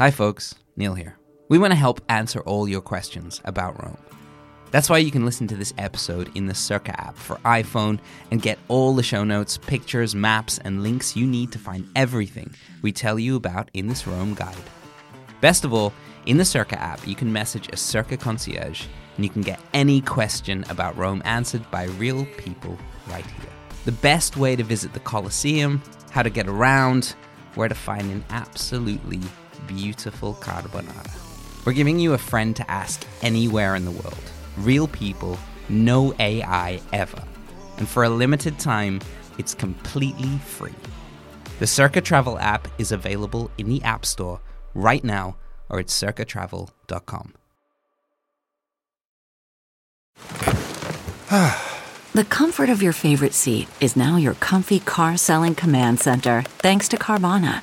Hi, folks. Neil here. We want to help answer all your questions about Rome. That's why you can listen to this episode in the Cerca app for iPhone and get all the show notes, pictures, maps, and links you need to find everything we tell you about in this Rome guide. Best of all, in the Cerca app, you can message a Cerca concierge and you can get any question about Rome answered by real people right here. The best way to visit the Colosseum, how to get around, where to find an absolutely beautiful carbonara. We're giving you a friend to ask anywhere in the world. Real people, no AI ever. And for a limited time, it's completely free. The Cerca Travel app is available in the App Store right now or at cercatravel.com. The comfort of your favorite seat is now your comfy car selling command center thanks to Carvana.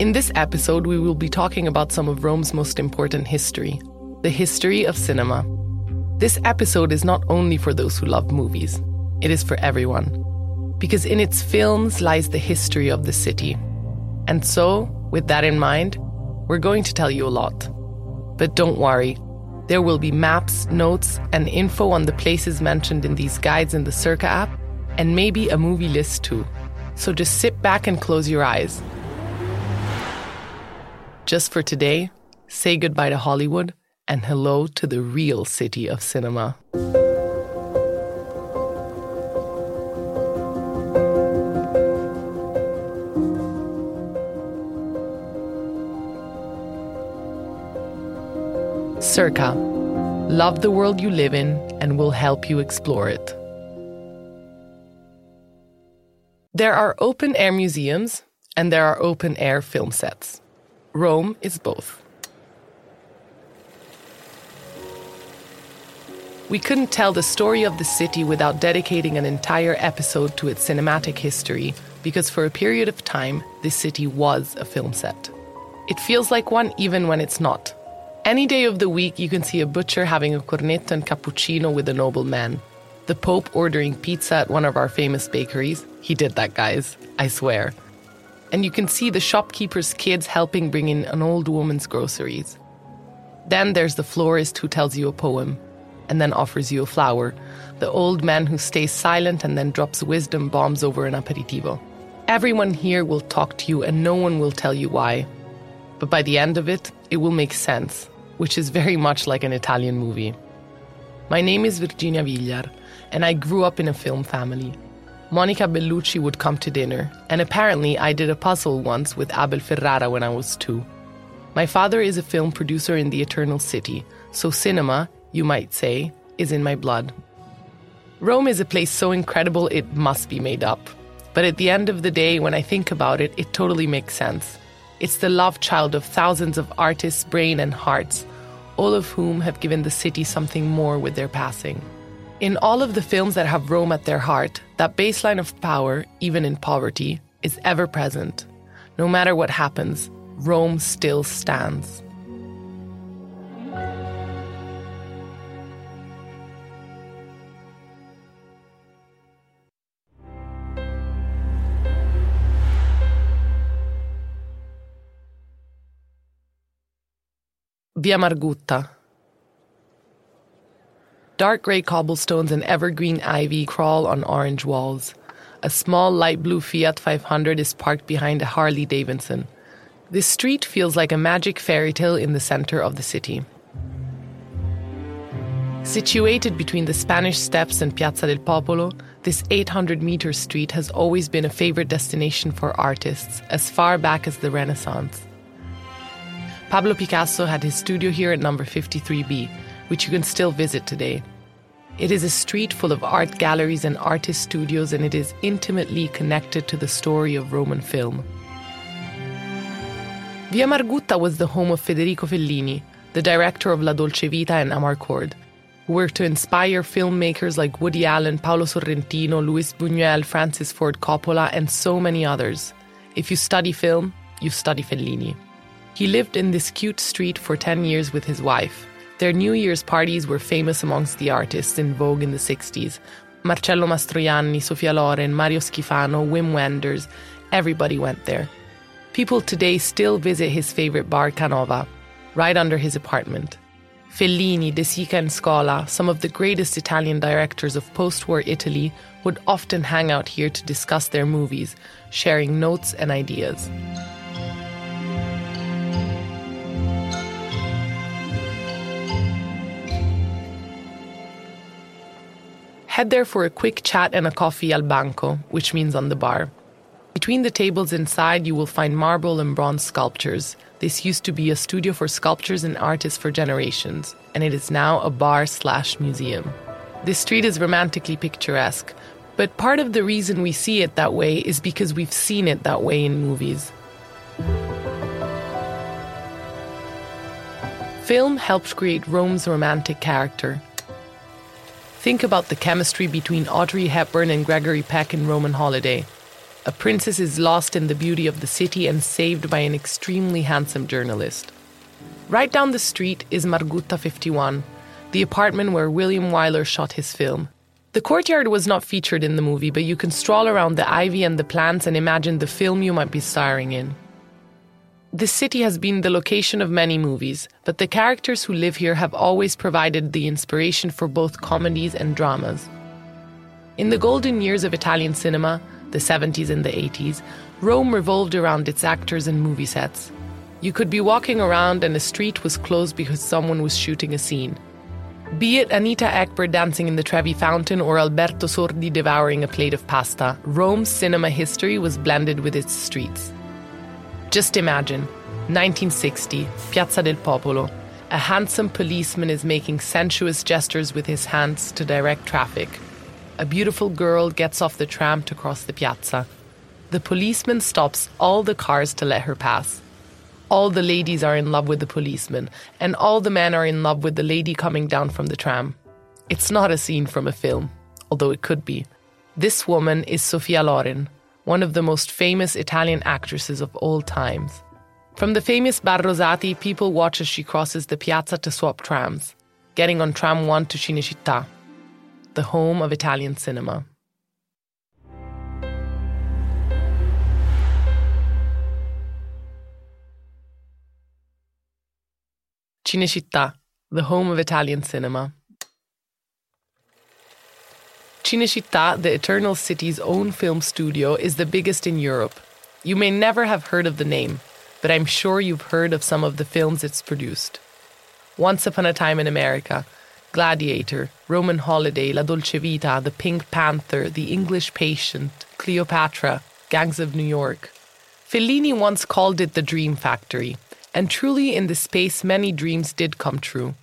In this episode, we will be talking about some of Rome's most important history the history of cinema. This episode is not only for those who love movies, it is for everyone. Because in its films lies the history of the city. And so, with that in mind, we're going to tell you a lot. But don't worry, there will be maps, notes, and info on the places mentioned in these guides in the Cerca app, and maybe a movie list too. So just sit back and close your eyes. Just for today, say goodbye to Hollywood and hello to the real city of cinema. Cerca. Love the world you live in and will help you explore it. There are open air museums and there are open air film sets. Rome is both. We couldn't tell the story of the city without dedicating an entire episode to its cinematic history, because for a period of time, this city was a film set. It feels like one even when it's not. Any day of the week, you can see a butcher having a cornetto and cappuccino with a nobleman. The Pope ordering pizza at one of our famous bakeries. He did that, guys, I swear. And you can see the shopkeeper's kids helping bring in an old woman's groceries. Then there's the florist who tells you a poem and then offers you a flower, the old man who stays silent and then drops wisdom bombs over an aperitivo. Everyone here will talk to you and no one will tell you why. But by the end of it, it will make sense, which is very much like an Italian movie. My name is Virginia Vigliar, and I grew up in a film family. Monica Bellucci would come to dinner, and apparently I did a puzzle once with Abel Ferrara when I was two. My father is a film producer in the Eternal City, so cinema, you might say, is in my blood. Rome is a place so incredible it must be made up. But at the end of the day, when I think about it, it totally makes sense. It's the love child of thousands of artists' brain and hearts, all of whom have given the city something more with their passing. In all of the films that have Rome at their heart, that baseline of power, even in poverty, is ever present. No matter what happens, Rome still stands. Via Margutta. Dark grey cobblestones and evergreen ivy crawl on orange walls. A small light blue Fiat 500 is parked behind a Harley Davidson. This street feels like a magic fairy tale in the center of the city. Situated between the Spanish Steps and Piazza del Popolo, this 800 meter street has always been a favorite destination for artists as far back as the Renaissance. Pablo Picasso had his studio here at number 53B, which you can still visit today. It is a street full of art galleries and artist studios, and it is intimately connected to the story of Roman film. Via Margutta was the home of Federico Fellini, the director of La Dolce Vita and Amarcord, who worked to inspire filmmakers like Woody Allen, Paolo Sorrentino, Luis Buñuel, Francis Ford Coppola, and so many others. If you study film, you study Fellini. He lived in this cute street for 10 years with his wife. Their New Year's parties were famous amongst the artists in vogue in the 60s. Marcello Mastroianni, Sophia Loren, Mario Schifano, Wim Wenders, everybody went there. People today still visit his favorite bar, Canova, right under his apartment. Fellini, De Sica, and Scola, some of the greatest Italian directors of post war Italy, would often hang out here to discuss their movies, sharing notes and ideas. Head there for a quick chat and a coffee al banco, which means on the bar. Between the tables inside, you will find marble and bronze sculptures. This used to be a studio for sculptors and artists for generations, and it is now a bar slash museum. This street is romantically picturesque, but part of the reason we see it that way is because we've seen it that way in movies. Film helped create Rome's romantic character, Think about the chemistry between Audrey Hepburn and Gregory Peck in Roman Holiday. A princess is lost in the beauty of the city and saved by an extremely handsome journalist. Right down the street is Margutta 51, the apartment where William Wyler shot his film. The courtyard was not featured in the movie, but you can stroll around the ivy and the plants and imagine the film you might be starring in. This city has been the location of many movies, but the characters who live here have always provided the inspiration for both comedies and dramas. In the golden years of Italian cinema, the 70s and the 80s, Rome revolved around its actors and movie sets. You could be walking around and a street was closed because someone was shooting a scene. Be it Anita Ekberg dancing in the Trevi Fountain or Alberto Sordi devouring a plate of pasta, Rome's cinema history was blended with its streets. Just imagine 1960, Piazza del Popolo. A handsome policeman is making sensuous gestures with his hands to direct traffic. A beautiful girl gets off the tram to cross the piazza. The policeman stops all the cars to let her pass. All the ladies are in love with the policeman, and all the men are in love with the lady coming down from the tram. It's not a scene from a film, although it could be. This woman is Sophia Loren, one of the most famous Italian actresses of all times. From the famous Bar Rosati, people watch as she crosses the piazza to swap trams, getting on tram 1 to Cinecittà, the home of Italian cinema. Cinecittà, the home of Italian cinema. Cinecittà, the Eternal City's own film studio, is the biggest in Europe. You may never have heard of the name, but I'm sure you've heard of some of the films it's produced. Once Upon a Time in America, Gladiator, Roman Holiday, La Dolce Vita, The Pink Panther, The English Patient, Cleopatra, Gangs of New York. Fellini once called it the Dream Factory, and truly in this space many dreams did come true.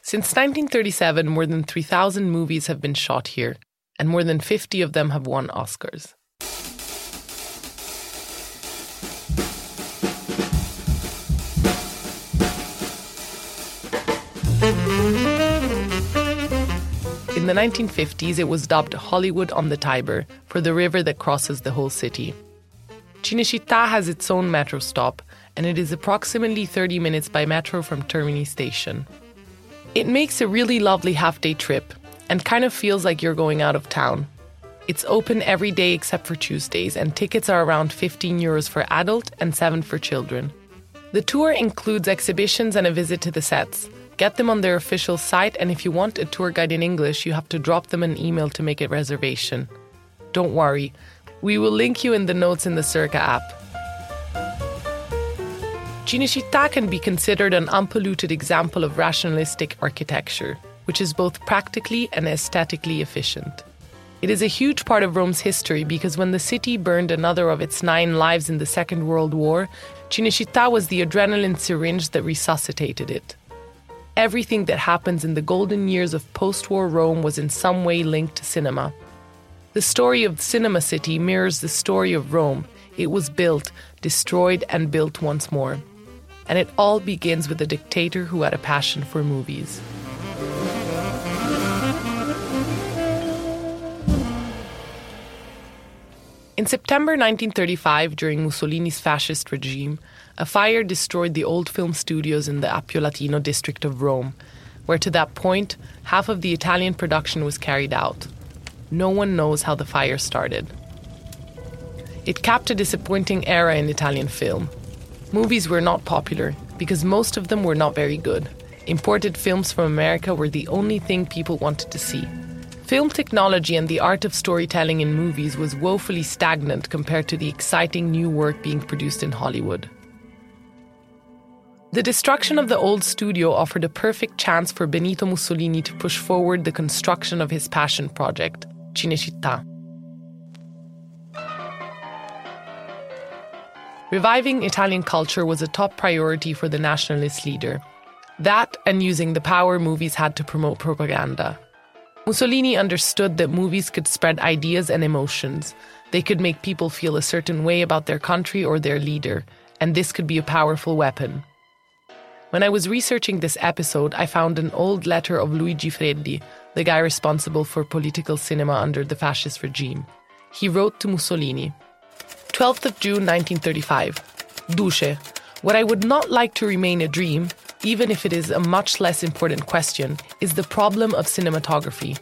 Since 1937, more than 3,000 movies have been shot here, and more than 50 of them have won Oscars. In the 1950s, it was dubbed Hollywood on the Tiber for the river that crosses the whole city. Cinecittà has its own metro stop, and it is approximately 30 minutes by metro from Termini station. It makes a really lovely half day trip, and kind of feels like you're going out of town. It's open every day except for Tuesdays, and tickets are around 15 euros for adult and 7 for children. The tour includes exhibitions and a visit to the sets. Get them on their official site, and if you want a tour guide in English, you have to drop them an email to make a reservation. Don't worry, we will link you in the notes in the Cerca app. Cinecittà can be considered an unpolluted example of rationalistic architecture which is both practically and aesthetically efficient. It is a huge part of Rome's history because when the city burned another of its nine lives in the Second World War, Cinecittà was the adrenaline syringe that resuscitated it. Everything that happens in the golden years of post war Rome was in some way linked to cinema. The story of Cinema City mirrors the story of Rome. It was built, destroyed, and built once more. and it all begins with a dictator who had a passion for movies. In September 1935, during Mussolini's fascist regime, a fire destroyed the old film studios in the Appio Latino district of Rome, where to that point, half of the Italian production was carried out. No one knows how the fire started. It capped a disappointing era in Italian film. Movies were not popular because most of them were not very good. Imported films from America were the only thing people wanted to see. Film technology and the art of storytelling in movies was woefully stagnant compared to the exciting new work being produced in Hollywood. The destruction of the old studio offered a perfect chance for Benito Mussolini to push forward the construction of his passion project, Cinecittà. Reviving Italian culture was a top priority for the nationalist leader. That and using the power movies had to promote propaganda. Mussolini understood that movies could spread ideas and emotions. They could make people feel a certain way about their country or their leader, and this could be a powerful weapon. When I was researching this episode, I found an old letter of Luigi Freddi, the guy responsible for political cinema under the fascist regime. He wrote to Mussolini 12th of June 1935. Duce, what I would not like to remain a dream even if it is a much less important question, is the problem of cinematography.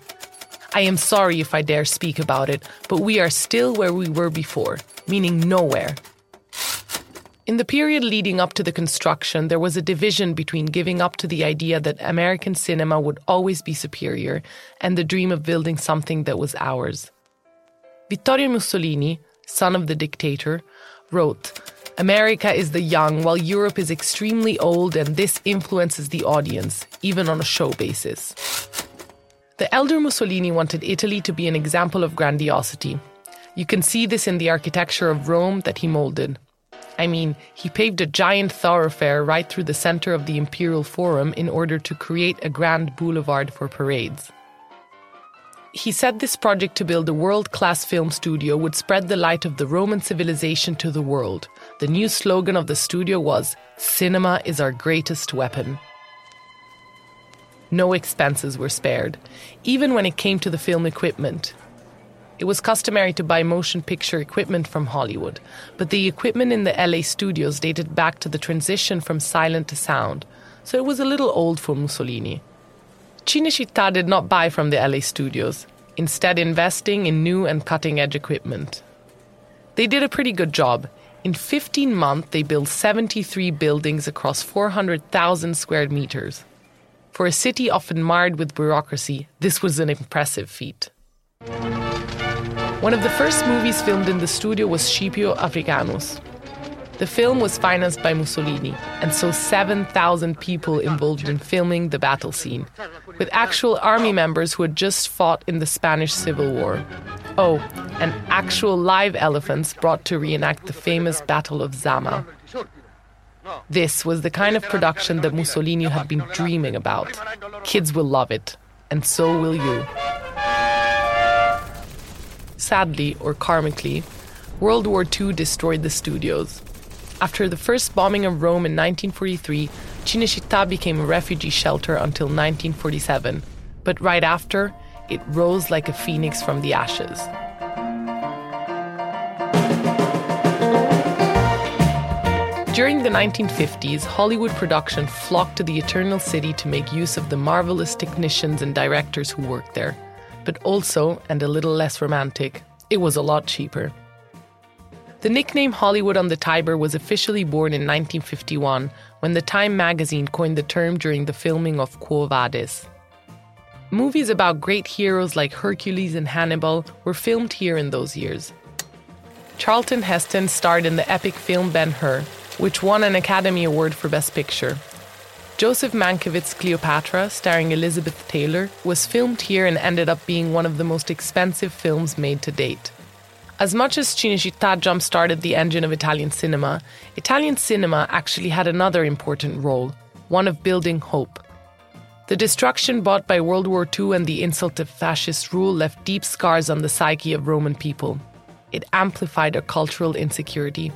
I am sorry if I dare speak about it, but we are still where we were before, meaning nowhere. In the period leading up to the construction, there was a division between giving up to the idea that American cinema would always be superior and the dream of building something that was ours. Vittorio Mussolini, son of the dictator, wrote America is the young, while Europe is extremely old, and this influences the audience, even on a show basis. The elder Mussolini wanted Italy to be an example of grandiosity. You can see this in the architecture of Rome that he molded. I mean, he paved a giant thoroughfare right through the center of the Imperial Forum in order to create a grand boulevard for parades. He said this project to build a world class film studio would spread the light of the Roman civilization to the world. The new slogan of the studio was Cinema is our greatest weapon. No expenses were spared, even when it came to the film equipment. It was customary to buy motion picture equipment from Hollywood, but the equipment in the LA studios dated back to the transition from silent to sound, so it was a little old for Mussolini. Cinecittà did not buy from the LA studios, instead, investing in new and cutting edge equipment. They did a pretty good job. In 15 months, they built 73 buildings across 400,000 square meters. For a city often marred with bureaucracy, this was an impressive feat. One of the first movies filmed in the studio was Scipio Africanus, the film was financed by Mussolini, and so 7,000 people involved in filming the battle scene, with actual army members who had just fought in the Spanish Civil War. Oh, and actual live elephants brought to reenact the famous Battle of Zama. This was the kind of production that Mussolini had been dreaming about. Kids will love it, and so will you. Sadly, or karmically, World War II destroyed the studios. After the first bombing of Rome in 1943, Cinecittà became a refugee shelter until 1947. But right after, it rose like a phoenix from the ashes. During the 1950s, Hollywood production flocked to the Eternal City to make use of the marvelous technicians and directors who worked there. But also, and a little less romantic, it was a lot cheaper. The nickname Hollywood on the Tiber was officially born in 1951 when the Time magazine coined the term during the filming of Quo Vadis. Movies about great heroes like Hercules and Hannibal were filmed here in those years. Charlton Heston starred in the epic film Ben Hur, which won an Academy Award for Best Picture. Joseph Mankiewicz's Cleopatra, starring Elizabeth Taylor, was filmed here and ended up being one of the most expensive films made to date. As much as Cinecittà jump started the engine of Italian cinema, Italian cinema actually had another important role one of building hope. The destruction brought by World War II and the insult of fascist rule left deep scars on the psyche of Roman people. It amplified a cultural insecurity.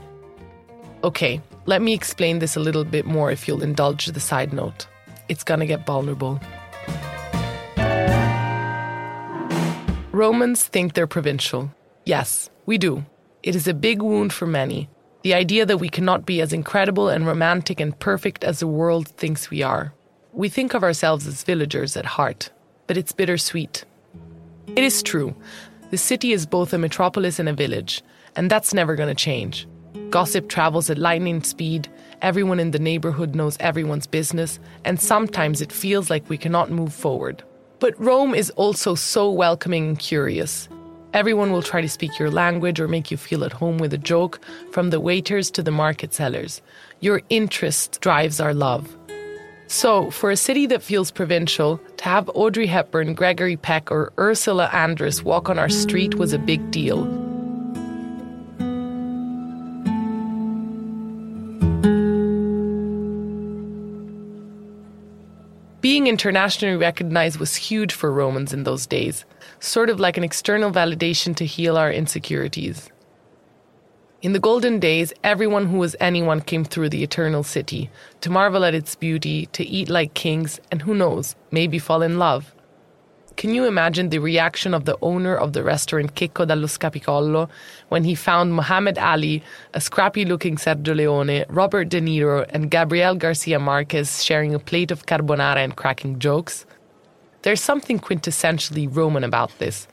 Okay, Let me explain this a little bit more if you'll indulge the side note. It's gonna get vulnerable. Romans think they're provincial. Yes, we do. It is a big wound for many. The idea that we cannot be as incredible and romantic and perfect as the world thinks we are. We think of ourselves as villagers at heart, but it's bittersweet. It is true. The city is both a metropolis and a village, and that's never going to change. Gossip travels at lightning speed, everyone in the neighborhood knows everyone's business, and sometimes it feels like we cannot move forward. But Rome is also so welcoming and curious. Everyone will try to speak your language or make you feel at home with a joke, from the waiters to the market sellers. Your interest drives our love. So, for a city that feels provincial, to have Audrey Hepburn, Gregory Peck, or Ursula Andress walk on our street was a big deal. Being internationally recognized was huge for Romans in those days, sort of like an external validation to heal our insecurities. In the golden days, everyone who was anyone came through the eternal city to marvel at its beauty, to eat like kings, and who knows, maybe fall in love. Can you imagine the reaction of the owner of the restaurant Checco dallo Scapicollo when he found Muhammad Ali, a scrappy looking Sergio Leone, Robert De Niro, and Gabriel Garcia Marquez sharing a plate of carbonara and cracking jokes? There's something quintessentially Roman about this.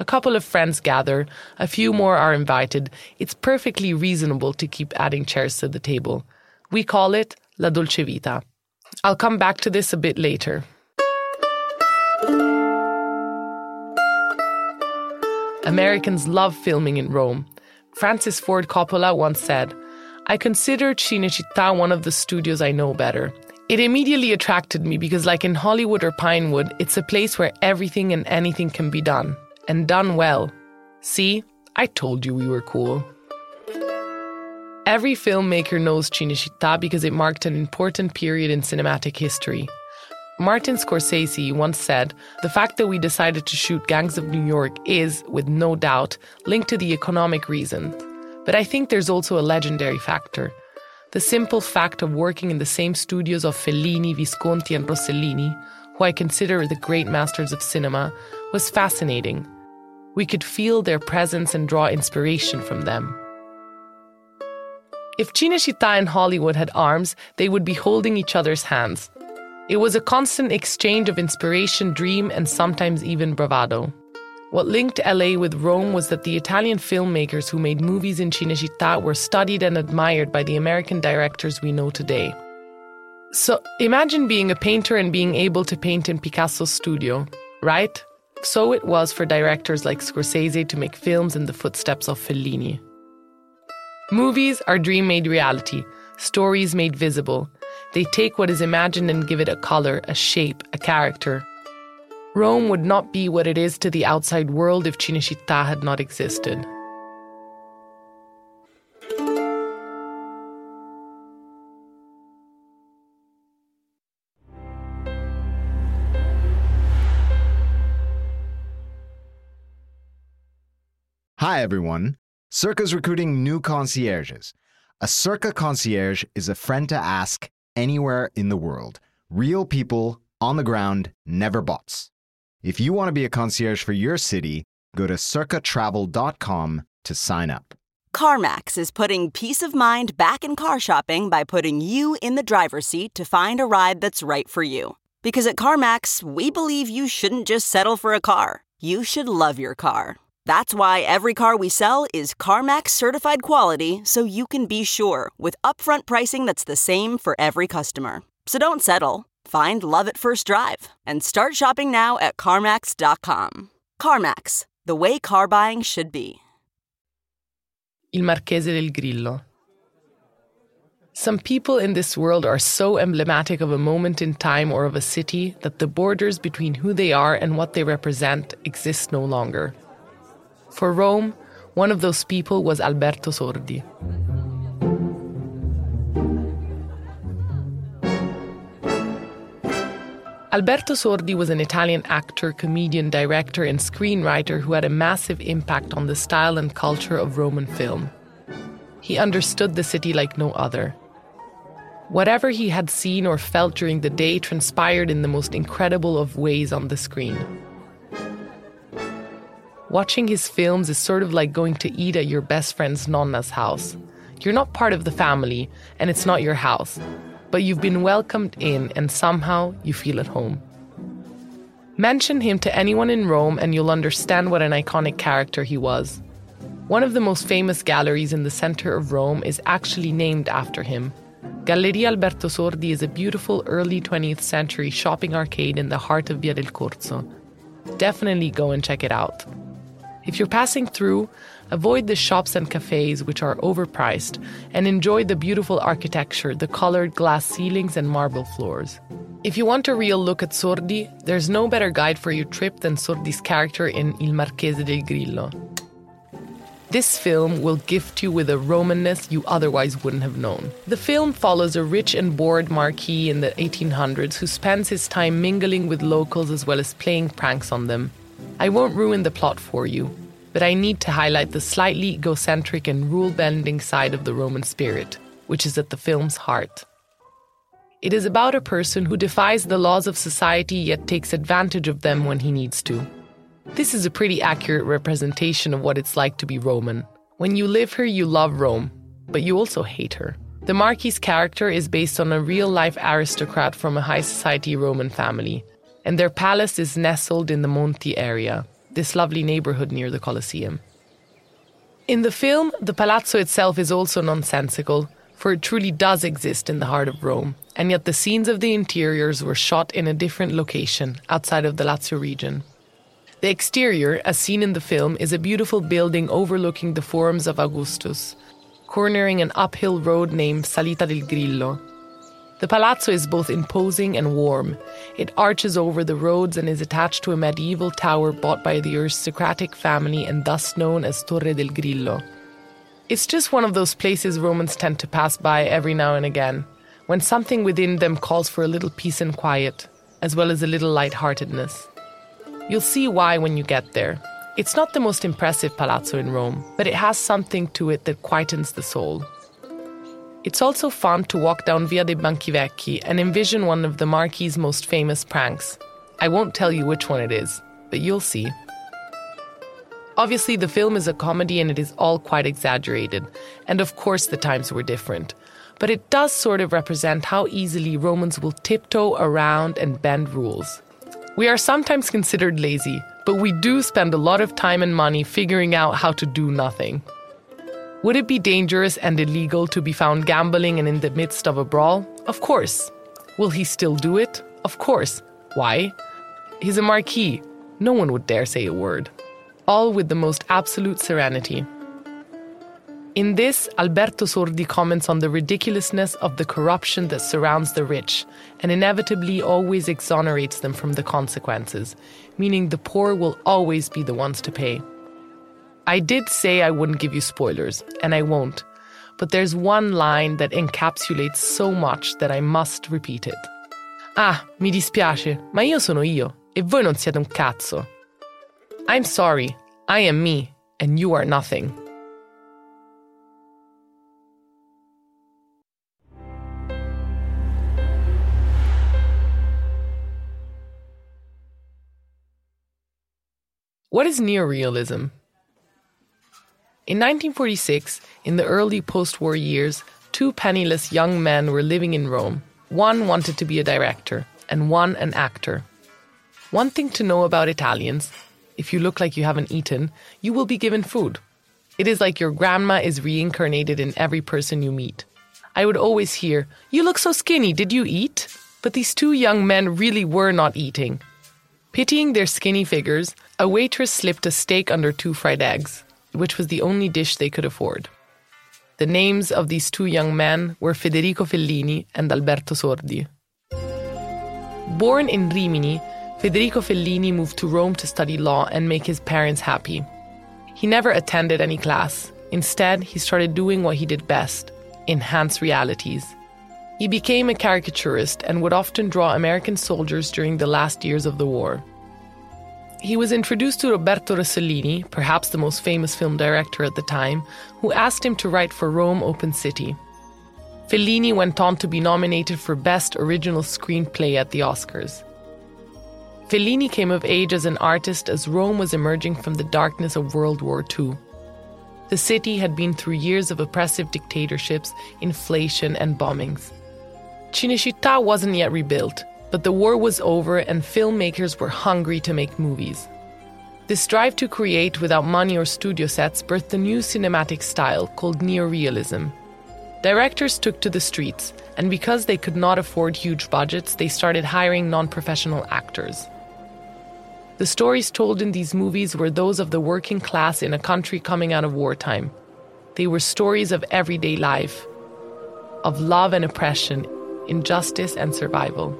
A couple of friends gather, a few more are invited. It's perfectly reasonable to keep adding chairs to the table. We call it La Dolce Vita. I'll come back to this a bit later. Americans love filming in Rome. Francis Ford Coppola once said, I consider Cinecittà one of the studios I know better. It immediately attracted me because, like in Hollywood or Pinewood, it's a place where everything and anything can be done, and done well. See, I told you we were cool. Every filmmaker knows Cinecittà because it marked an important period in cinematic history. Martin Scorsese once said, The fact that we decided to shoot Gangs of New York is, with no doubt, linked to the economic reason. But I think there's also a legendary factor. The simple fact of working in the same studios of Fellini, Visconti, and Rossellini, who I consider the great masters of cinema, was fascinating. We could feel their presence and draw inspiration from them. If Cinecittà and Hollywood had arms, they would be holding each other's hands. It was a constant exchange of inspiration, dream, and sometimes even bravado. What linked LA with Rome was that the Italian filmmakers who made movies in Cinecittà were studied and admired by the American directors we know today. So imagine being a painter and being able to paint in Picasso's studio, right? So it was for directors like Scorsese to make films in the footsteps of Fellini. Movies are dream made reality, stories made visible, they take what is imagined and give it a color, a shape, a character. Rome would not be what it is to the outside world if Cinecittà had not existed. Hi, everyone. Cerca's recruiting new concierges. A Cerca concierge is a friend to ask anywhere in the world. Real people on the ground, never bots. If you want to be a concierge for your city, go to cercatravel.com to sign up. CarMax is putting peace of mind back in car shopping by putting you in the driver's seat to find a ride that's right for you. Because at CarMax, we believe you shouldn't just settle for a car, you should love your car. That's why every car we sell is CarMax certified quality so you can be sure with upfront pricing that's the same for every customer. So don't settle. Find love at first drive and start shopping now at CarMax.com. CarMax, the way car buying should be. Il Marchese del Grillo. Some people in this world are so emblematic of a moment in time or of a city that the borders between who they are and what they represent exist no longer. For Rome, one of those people was Alberto Sordi. Alberto Sordi was an Italian actor, comedian, director, and screenwriter who had a massive impact on the style and culture of Roman film. He understood the city like no other. Whatever he had seen or felt during the day transpired in the most incredible of ways on the screen. Watching his films is sort of like going to eat at your best friend's nonna's house. You're not part of the family, and it's not your house, but you've been welcomed in, and somehow you feel at home. Mention him to anyone in Rome, and you'll understand what an iconic character he was. One of the most famous galleries in the center of Rome is actually named after him. Galleria Alberto Sordi is a beautiful early 20th century shopping arcade in the heart of Via del Corso. Definitely go and check it out. If you're passing through, avoid the shops and cafes which are overpriced and enjoy the beautiful architecture, the colored glass ceilings, and marble floors. If you want a real look at Sordi, there's no better guide for your trip than Sordi's character in Il Marchese del Grillo. This film will gift you with a Romanness you otherwise wouldn't have known. The film follows a rich and bored marquis in the 1800s who spends his time mingling with locals as well as playing pranks on them. I won't ruin the plot for you, but I need to highlight the slightly egocentric and rule bending side of the Roman spirit, which is at the film's heart. It is about a person who defies the laws of society yet takes advantage of them when he needs to. This is a pretty accurate representation of what it's like to be Roman. When you live here, you love Rome, but you also hate her. The Marquis character is based on a real life aristocrat from a high society Roman family, and their palace is nestled in the Monti area, this lovely neighborhood near the Colosseum. In the film, the palazzo itself is also nonsensical, for it truly does exist in the heart of Rome, and yet the scenes of the interiors were shot in a different location outside of the Lazio region. The exterior, as seen in the film, is a beautiful building overlooking the forums of Augustus, cornering an uphill road named Salita del Grillo. The palazzo is both imposing and warm. It arches over the roads and is attached to a medieval tower bought by the aristocratic family and thus known as Torre del Grillo. It's just one of those places Romans tend to pass by every now and again, when something within them calls for a little peace and quiet, as well as a little lightheartedness. You'll see why when you get there. It's not the most impressive palazzo in Rome, but it has something to it that quietens the soul. It's also fun to walk down Via dei Banchi Vecchi and envision one of the Marquis's most famous pranks. I won't tell you which one it is, but you'll see. Obviously, the film is a comedy and it is all quite exaggerated, and of course, the times were different. But it does sort of represent how easily Romans will tiptoe around and bend rules. We are sometimes considered lazy, but we do spend a lot of time and money figuring out how to do nothing. Would it be dangerous and illegal to be found gambling and in the midst of a brawl? Of course. Will he still do it? Of course. Why? He's a marquis. No one would dare say a word. All with the most absolute serenity. In this, Alberto Sordi comments on the ridiculousness of the corruption that surrounds the rich and inevitably always exonerates them from the consequences, meaning the poor will always be the ones to pay. I did say I wouldn't give you spoilers, and I won't, but there's one line that encapsulates so much that I must repeat it. Ah, mi dispiace, ma io sono io, e voi non siete un cazzo. I'm sorry, I am me, and you are nothing. What is neorealism? In 1946, in the early post war years, two penniless young men were living in Rome. One wanted to be a director, and one an actor. One thing to know about Italians if you look like you haven't eaten, you will be given food. It is like your grandma is reincarnated in every person you meet. I would always hear, You look so skinny, did you eat? But these two young men really were not eating. Pitying their skinny figures, a waitress slipped a steak under two fried eggs, which was the only dish they could afford. The names of these two young men were Federico Fellini and Alberto Sordi. Born in Rimini, Federico Fellini moved to Rome to study law and make his parents happy. He never attended any class. Instead, he started doing what he did best enhance realities. He became a caricaturist and would often draw American soldiers during the last years of the war. He was introduced to Roberto Rossellini, perhaps the most famous film director at the time, who asked him to write for Rome Open City. Fellini went on to be nominated for Best Original Screenplay at the Oscars. Fellini came of age as an artist as Rome was emerging from the darkness of World War II. The city had been through years of oppressive dictatorships, inflation, and bombings. Cinecittà wasn't yet rebuilt, but the war was over and filmmakers were hungry to make movies. This drive to create without money or studio sets birthed a new cinematic style called neorealism. Directors took to the streets, and because they could not afford huge budgets, they started hiring non professional actors. The stories told in these movies were those of the working class in a country coming out of wartime. They were stories of everyday life, of love and oppression, injustice and survival.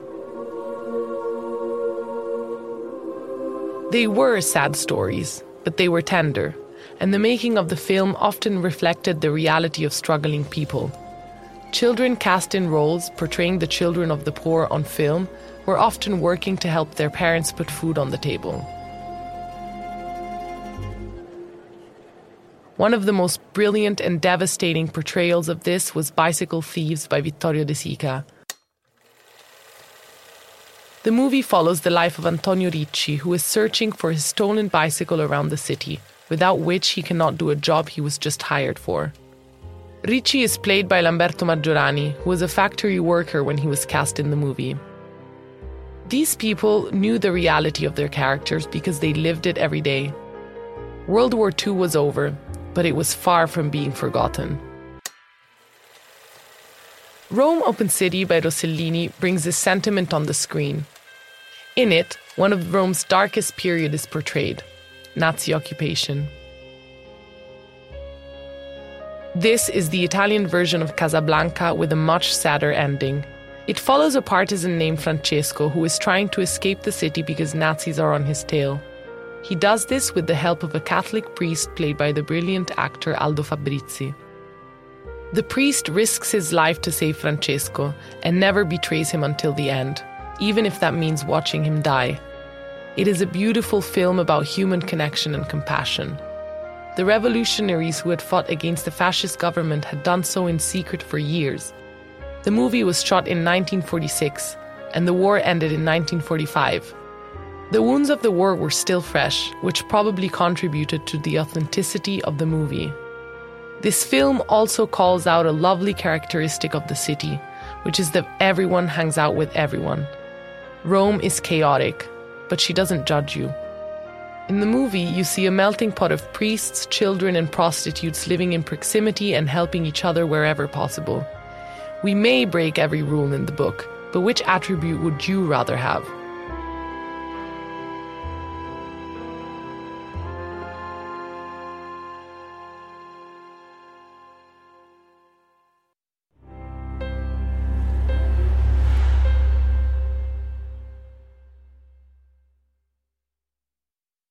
They were sad stories, but they were tender, and the making of the film often reflected the reality of struggling people. Children cast in roles portraying the children of the poor on film were often working to help their parents put food on the table. One of the most brilliant and devastating portrayals of this was Bicycle Thieves by Vittorio De Sica. The movie follows the life of Antonio Ricci, who is searching for his stolen bicycle around the city, without which he cannot do a job he was just hired for. Ricci is played by Lamberto Maggiorani, who was a factory worker when he was cast in the movie. These people knew the reality of their characters because they lived it every day. World War II was over, but it was far from being forgotten. Rome Open City by Rossellini brings this sentiment on the screen. In it, one of Rome's darkest period is portrayed Nazi occupation. This is the Italian version of Casablanca with a much sadder ending. It follows a partisan named Francesco who is trying to escape the city because Nazis are on his tail. He does this with the help of a Catholic priest played by the brilliant actor Aldo Fabrizi. The priest risks his life to save Francesco and never betrays him until the end, even if that means watching him die. It is a beautiful film about human connection and compassion. The revolutionaries who had fought against the fascist government had done so in secret for years the movie was shot in 1946, and the war ended in 1945. The wounds of the war were still fresh, which probably contributed to the authenticity of the movie. This film also calls out a lovely characteristic of the city, which is that everyone hangs out with everyone. Rome is chaotic, but she doesn't judge you. In the movie, you see a melting pot of priests, children, and prostitutes living in proximity and helping each other wherever possible. We may break every rule in the book, but which attribute would you rather have?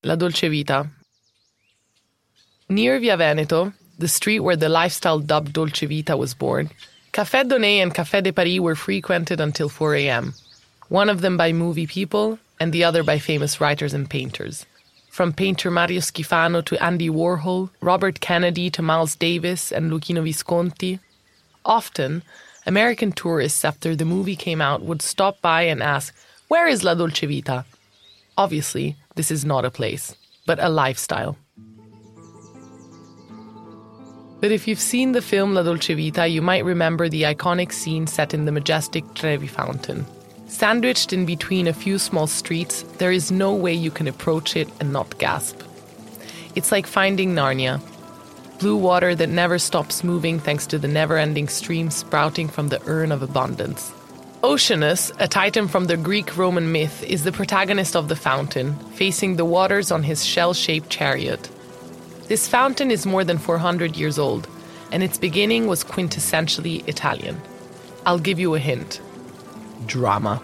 La Dolce Vita. Near Via Veneto, the street where the lifestyle dubbed Dolce Vita was born, Café Doney and Café de Paris were frequented until 4 a.m., one of them by movie people and the other by famous writers and painters. From painter Mario Schifano to Andy Warhol, Robert Kennedy to Miles Davis and Luchino Visconti. Often, American tourists after the movie came out would stop by and ask, Where is La Dolce Vita? Obviously, this is not a place, but a lifestyle. But if you've seen the film La Dolce Vita, you might remember the iconic scene set in the majestic Trevi fountain. Sandwiched in between a few small streets, there is no way you can approach it and not gasp. It's like finding Narnia. Blue water that never stops moving thanks to the never ending stream sprouting from the urn of abundance. Oceanus, a titan from the Greek Roman myth, is the protagonist of the fountain, facing the waters on his shell shaped chariot. This fountain is more than 400 years old, and its beginning was quintessentially Italian. I'll give you a hint drama.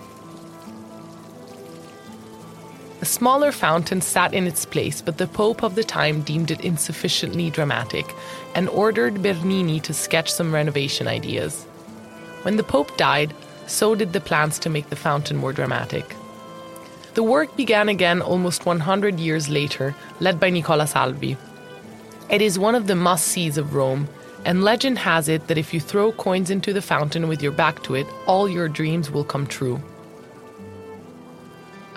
A smaller fountain sat in its place, but the Pope of the time deemed it insufficiently dramatic and ordered Bernini to sketch some renovation ideas. When the Pope died, so did the plans to make the fountain more dramatic. The work began again almost 100 years later, led by Nicola Salvi, it is one of the must sees of Rome and legend has it that if you throw coins into the fountain with your back to it, all your dreams will come true.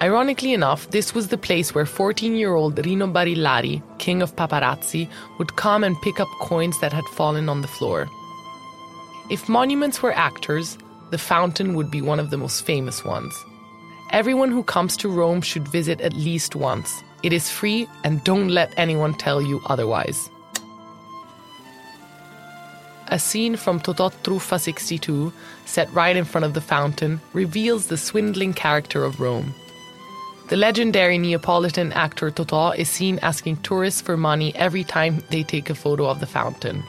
Ironically enough, this was the place where 14 year old Rino Barillari, king of paparazzi, would come and pick up coins that had fallen on the floor. If monuments were actors, the fountain would be one of the most famous ones. Everyone who comes to Rome should visit at least once. It is free, and don't let anyone tell you otherwise. A scene from Totò Truffa 62, set right in front of the fountain, reveals the swindling character of Rome. The legendary Neapolitan actor Totò is seen asking tourists for money every time they take a photo of the fountain.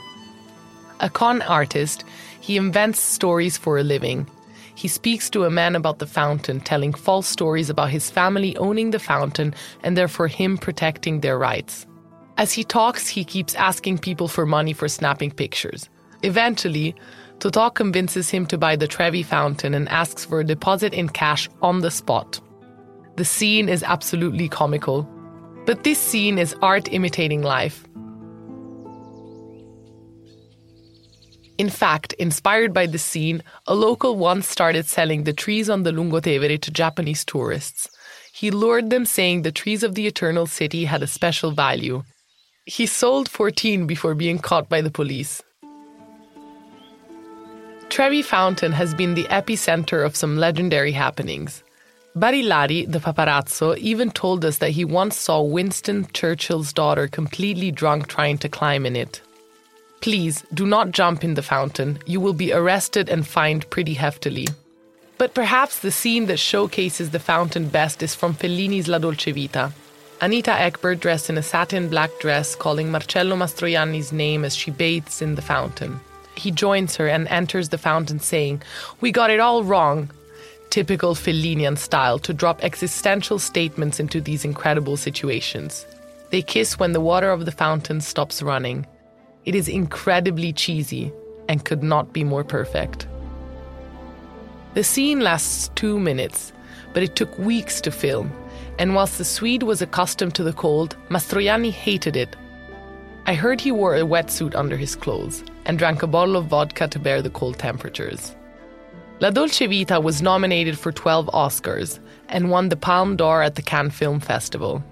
A con artist, he invents stories for a living. He speaks to a man about the fountain, telling false stories about his family owning the fountain and therefore him protecting their rights. As he talks, he keeps asking people for money for snapping pictures. Eventually, Totò convinces him to buy the Trevi fountain and asks for a deposit in cash on the spot. The scene is absolutely comical. But this scene is art imitating life. In fact, inspired by the scene, a local once started selling the trees on the Lungotevere to Japanese tourists. He lured them saying the trees of the Eternal City had a special value. He sold 14 before being caught by the police. Trevi Fountain has been the epicenter of some legendary happenings. Barillari, the paparazzo, even told us that he once saw Winston Churchill's daughter completely drunk trying to climb in it. Please do not jump in the fountain. You will be arrested and fined pretty heftily. But perhaps the scene that showcases the fountain best is from Fellini's La Dolce Vita. Anita Ekberg dressed in a satin black dress, calling Marcello Mastroianni's name as she bathes in the fountain. He joins her and enters the fountain, saying, We got it all wrong. Typical Fellinian style to drop existential statements into these incredible situations. They kiss when the water of the fountain stops running. It is incredibly cheesy and could not be more perfect. The scene lasts two minutes, but it took weeks to film, and whilst the Swede was accustomed to the cold, Mastroianni hated it. I heard he wore a wetsuit under his clothes and drank a bottle of vodka to bear the cold temperatures. La Dolce Vita was nominated for 12 Oscars and won the Palme d'Or at the Cannes Film Festival.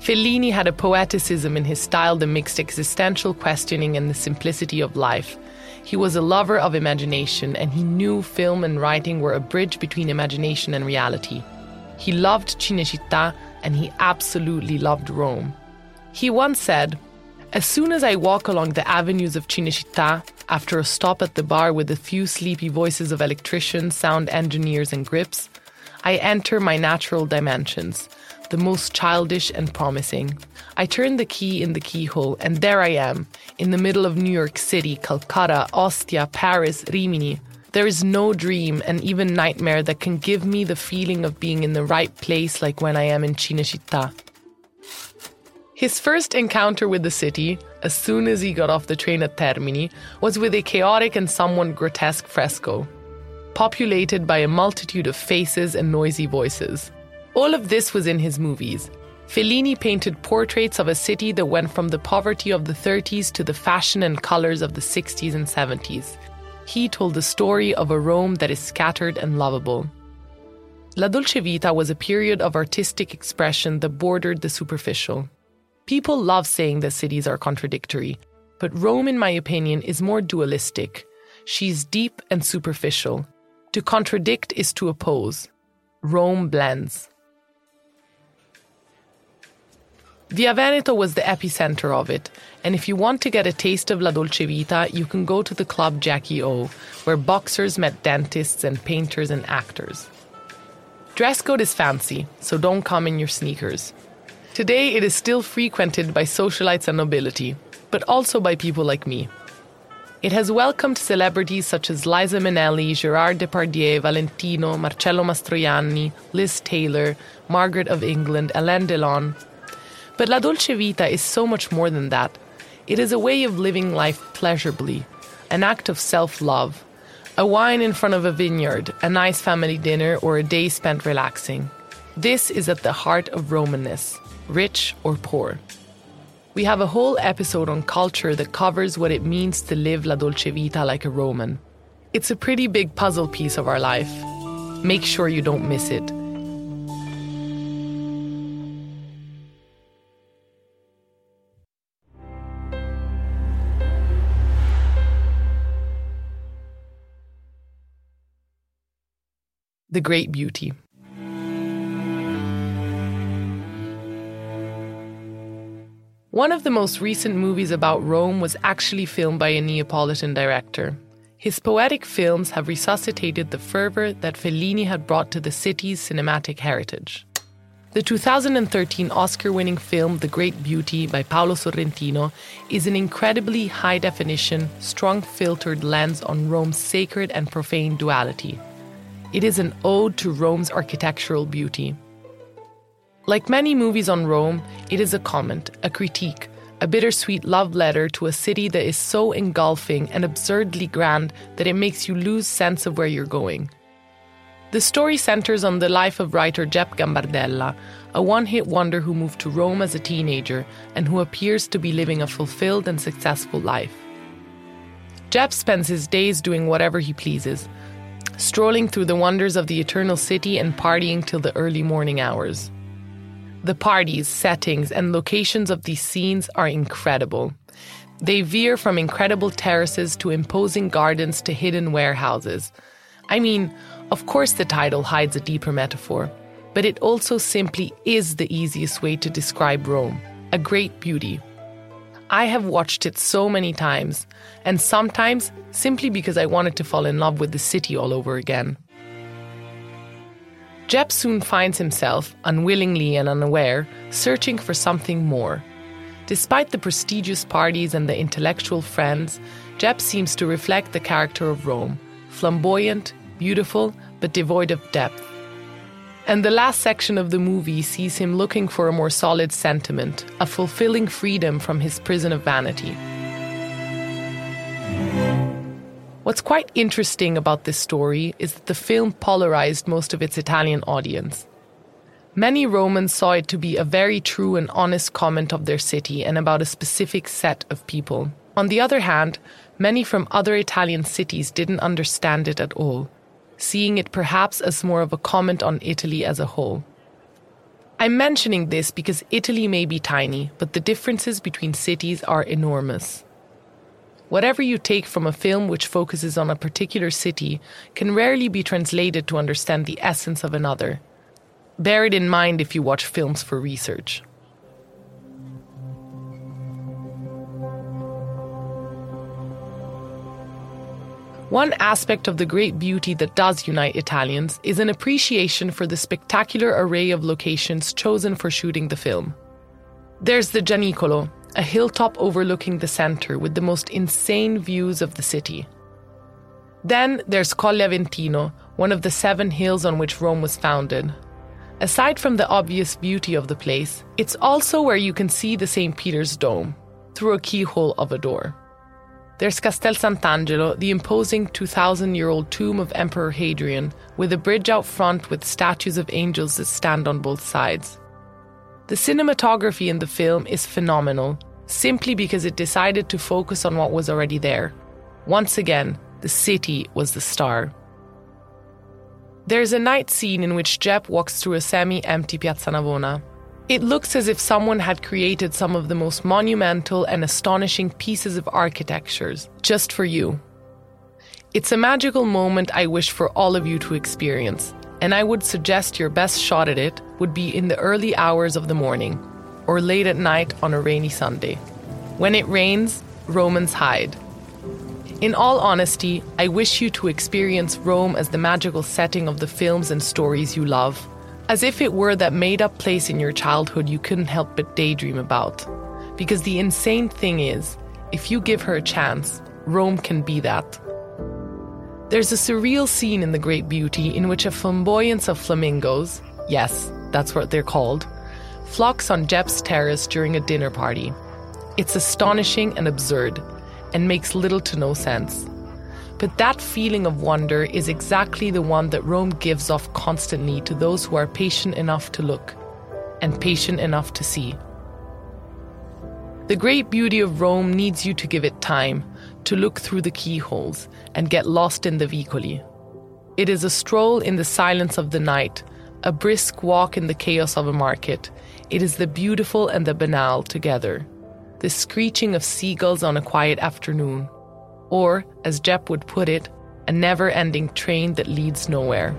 Fellini had a poeticism in his style that mixed existential questioning and the simplicity of life. He was a lover of imagination, and he knew film and writing were a bridge between imagination and reality. He loved Cinecittà, and he absolutely loved Rome. He once said, As soon as I walk along the avenues of Cinecittà, after a stop at the bar with a few sleepy voices of electricians, sound engineers, and grips, I enter my natural dimensions the most childish and promising. I turn the key in the keyhole, and there I am, in the middle of New York City, Calcutta, Ostia, Paris, Rimini. There is no dream and even nightmare that can give me the feeling of being in the right place like when I am in Cinecittà. His first encounter with the city, as soon as he got off the train at Termini, was with a chaotic and somewhat grotesque fresco, populated by a multitude of faces and noisy voices. All of this was in his movies. Fellini painted portraits of a city that went from the poverty of the 30s to the fashion and colors of the 60s and 70s. He told the story of a Rome that is scattered and lovable. La Dolce Vita was a period of artistic expression that bordered the superficial. People love saying that cities are contradictory, but Rome, in my opinion, is more dualistic. She's deep and superficial. To contradict is to oppose. Rome blends. Via Veneto was the epicenter of it, and if you want to get a taste of La Dolce Vita, you can go to the club Jackie O, where boxers met dentists and painters and actors. Dress code is fancy, so don't come in your sneakers. Today, it is still frequented by socialites and nobility, but also by people like me. It has welcomed celebrities such as Liza Minnelli, Gerard Depardieu, Valentino, Marcello Mastroianni, Liz Taylor, Margaret of England, Alain Delon, but La Dolce Vita is so much more than that. It is a way of living life pleasurably, an act of self love, a wine in front of a vineyard, a nice family dinner, or a day spent relaxing. This is at the heart of Romanness, rich or poor. We have a whole episode on culture that covers what it means to live La Dolce Vita like a Roman. It's a pretty big puzzle piece of our life. Make sure you don't miss it. The Great Beauty. One of the most recent movies about Rome was actually filmed by a Neapolitan director. His poetic films have resuscitated the fervor that Fellini had brought to the city's cinematic heritage. The 2013 Oscar winning film The Great Beauty by Paolo Sorrentino is an incredibly high definition, strong filtered lens on Rome's sacred and profane duality. It is an ode to Rome's architectural beauty. Like many movies on Rome, it is a comment, a critique, a bittersweet love letter to a city that is so engulfing and absurdly grand that it makes you lose sense of where you're going. The story centers on the life of writer Jep Gambardella, a one hit wonder who moved to Rome as a teenager and who appears to be living a fulfilled and successful life. Jep spends his days doing whatever he pleases, strolling through the wonders of the eternal city and partying till the early morning hours. The parties, settings, and locations of these scenes are incredible. They veer from incredible terraces to imposing gardens to hidden warehouses. I mean, of course, the title hides a deeper metaphor, but it also simply is the easiest way to describe Rome a great beauty. I have watched it so many times, and sometimes simply because I wanted to fall in love with the city all over again. Jep soon finds himself, unwillingly and unaware, searching for something more. Despite the prestigious parties and the intellectual friends, Jep seems to reflect the character of Rome flamboyant, beautiful, but devoid of depth. And the last section of the movie sees him looking for a more solid sentiment, a fulfilling freedom from his prison of vanity. What's quite interesting about this story is that the film polarized most of its Italian audience. Many Romans saw it to be a very true and honest comment of their city and about a specific set of people. On the other hand, many from other Italian cities didn't understand it at all, seeing it perhaps as more of a comment on Italy as a whole. I'm mentioning this because Italy may be tiny, but the differences between cities are enormous. Whatever you take from a film which focuses on a particular city can rarely be translated to understand the essence of another. Bear it in mind if you watch films for research. One aspect of the great beauty that does unite Italians is an appreciation for the spectacular array of locations chosen for shooting the film. There's the Gianicolo, a hilltop overlooking the center with the most insane views of the city. Then there's Colle Aventino, one of the seven hills on which Rome was founded. Aside from the obvious beauty of the place, it's also where you can see the St. Peter's Dome through a keyhole of a door. There's Castel Sant'Angelo, the imposing 2,000 year old tomb of Emperor Hadrian, with a bridge out front with statues of angels that stand on both sides. The cinematography in the film is phenomenal, simply because it decided to focus on what was already there. Once again, the city was the star. There's a night scene in which Jep walks through a semi empty Piazza Navona. It looks as if someone had created some of the most monumental and astonishing pieces of architectures just for you. It's a magical moment I wish for all of you to experience, and I would suggest your best shot at it would be in the early hours of the morning or late at night on a rainy Sunday. When it rains, Romans hide. In all honesty, I wish you to experience Rome as the magical setting of the films and stories you love, as if it were that made up place in your childhood you couldn't help but daydream about. Because the insane thing is, if you give her a chance, Rome can be that. There's a surreal scene in The Great Beauty in which a flamboyance of flamingos, yes, that's what they're called, flocks on Jep's terrace during a dinner party. It's astonishing and absurd, and makes little to no sense. But that feeling of wonder is exactly the one that Rome gives off constantly to those who are patient enough to look and patient enough to see. The great beauty of Rome needs you to give it time, to look through the keyholes and get lost in the vicoli. It is a stroll in the silence of the night, a brisk walk in the chaos of a market. It is the beautiful and the banal together. The screeching of seagulls on a quiet afternoon. Or, as Jep would put it, a never ending train that leads nowhere.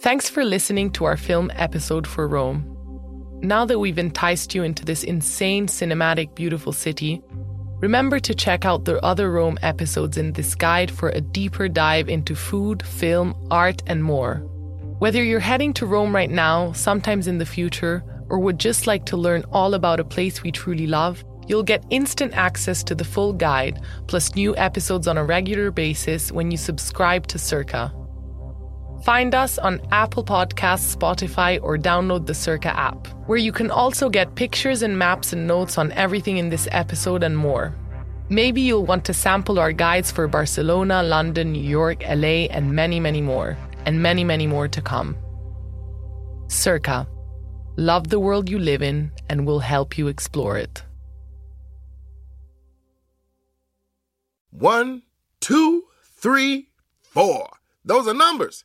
Thanks for listening to our film episode for Rome. Now that we've enticed you into this insane, cinematic, beautiful city, remember to check out the other Rome episodes in this guide for a deeper dive into food, film, art, and more. Whether you're heading to Rome right now, sometimes in the future, or would just like to learn all about a place we truly love, you'll get instant access to the full guide, plus new episodes on a regular basis when you subscribe to Cerca. Find us on Apple Podcasts, Spotify, or download the Cerca app, where you can also get pictures and maps and notes on everything in this episode and more. Maybe you'll want to sample our guides for Barcelona, London, New York, LA, and many, many more, and many, many more to come. Cerca. Love the world you live in, and we'll help you explore it. One, two, three, four. Those are numbers.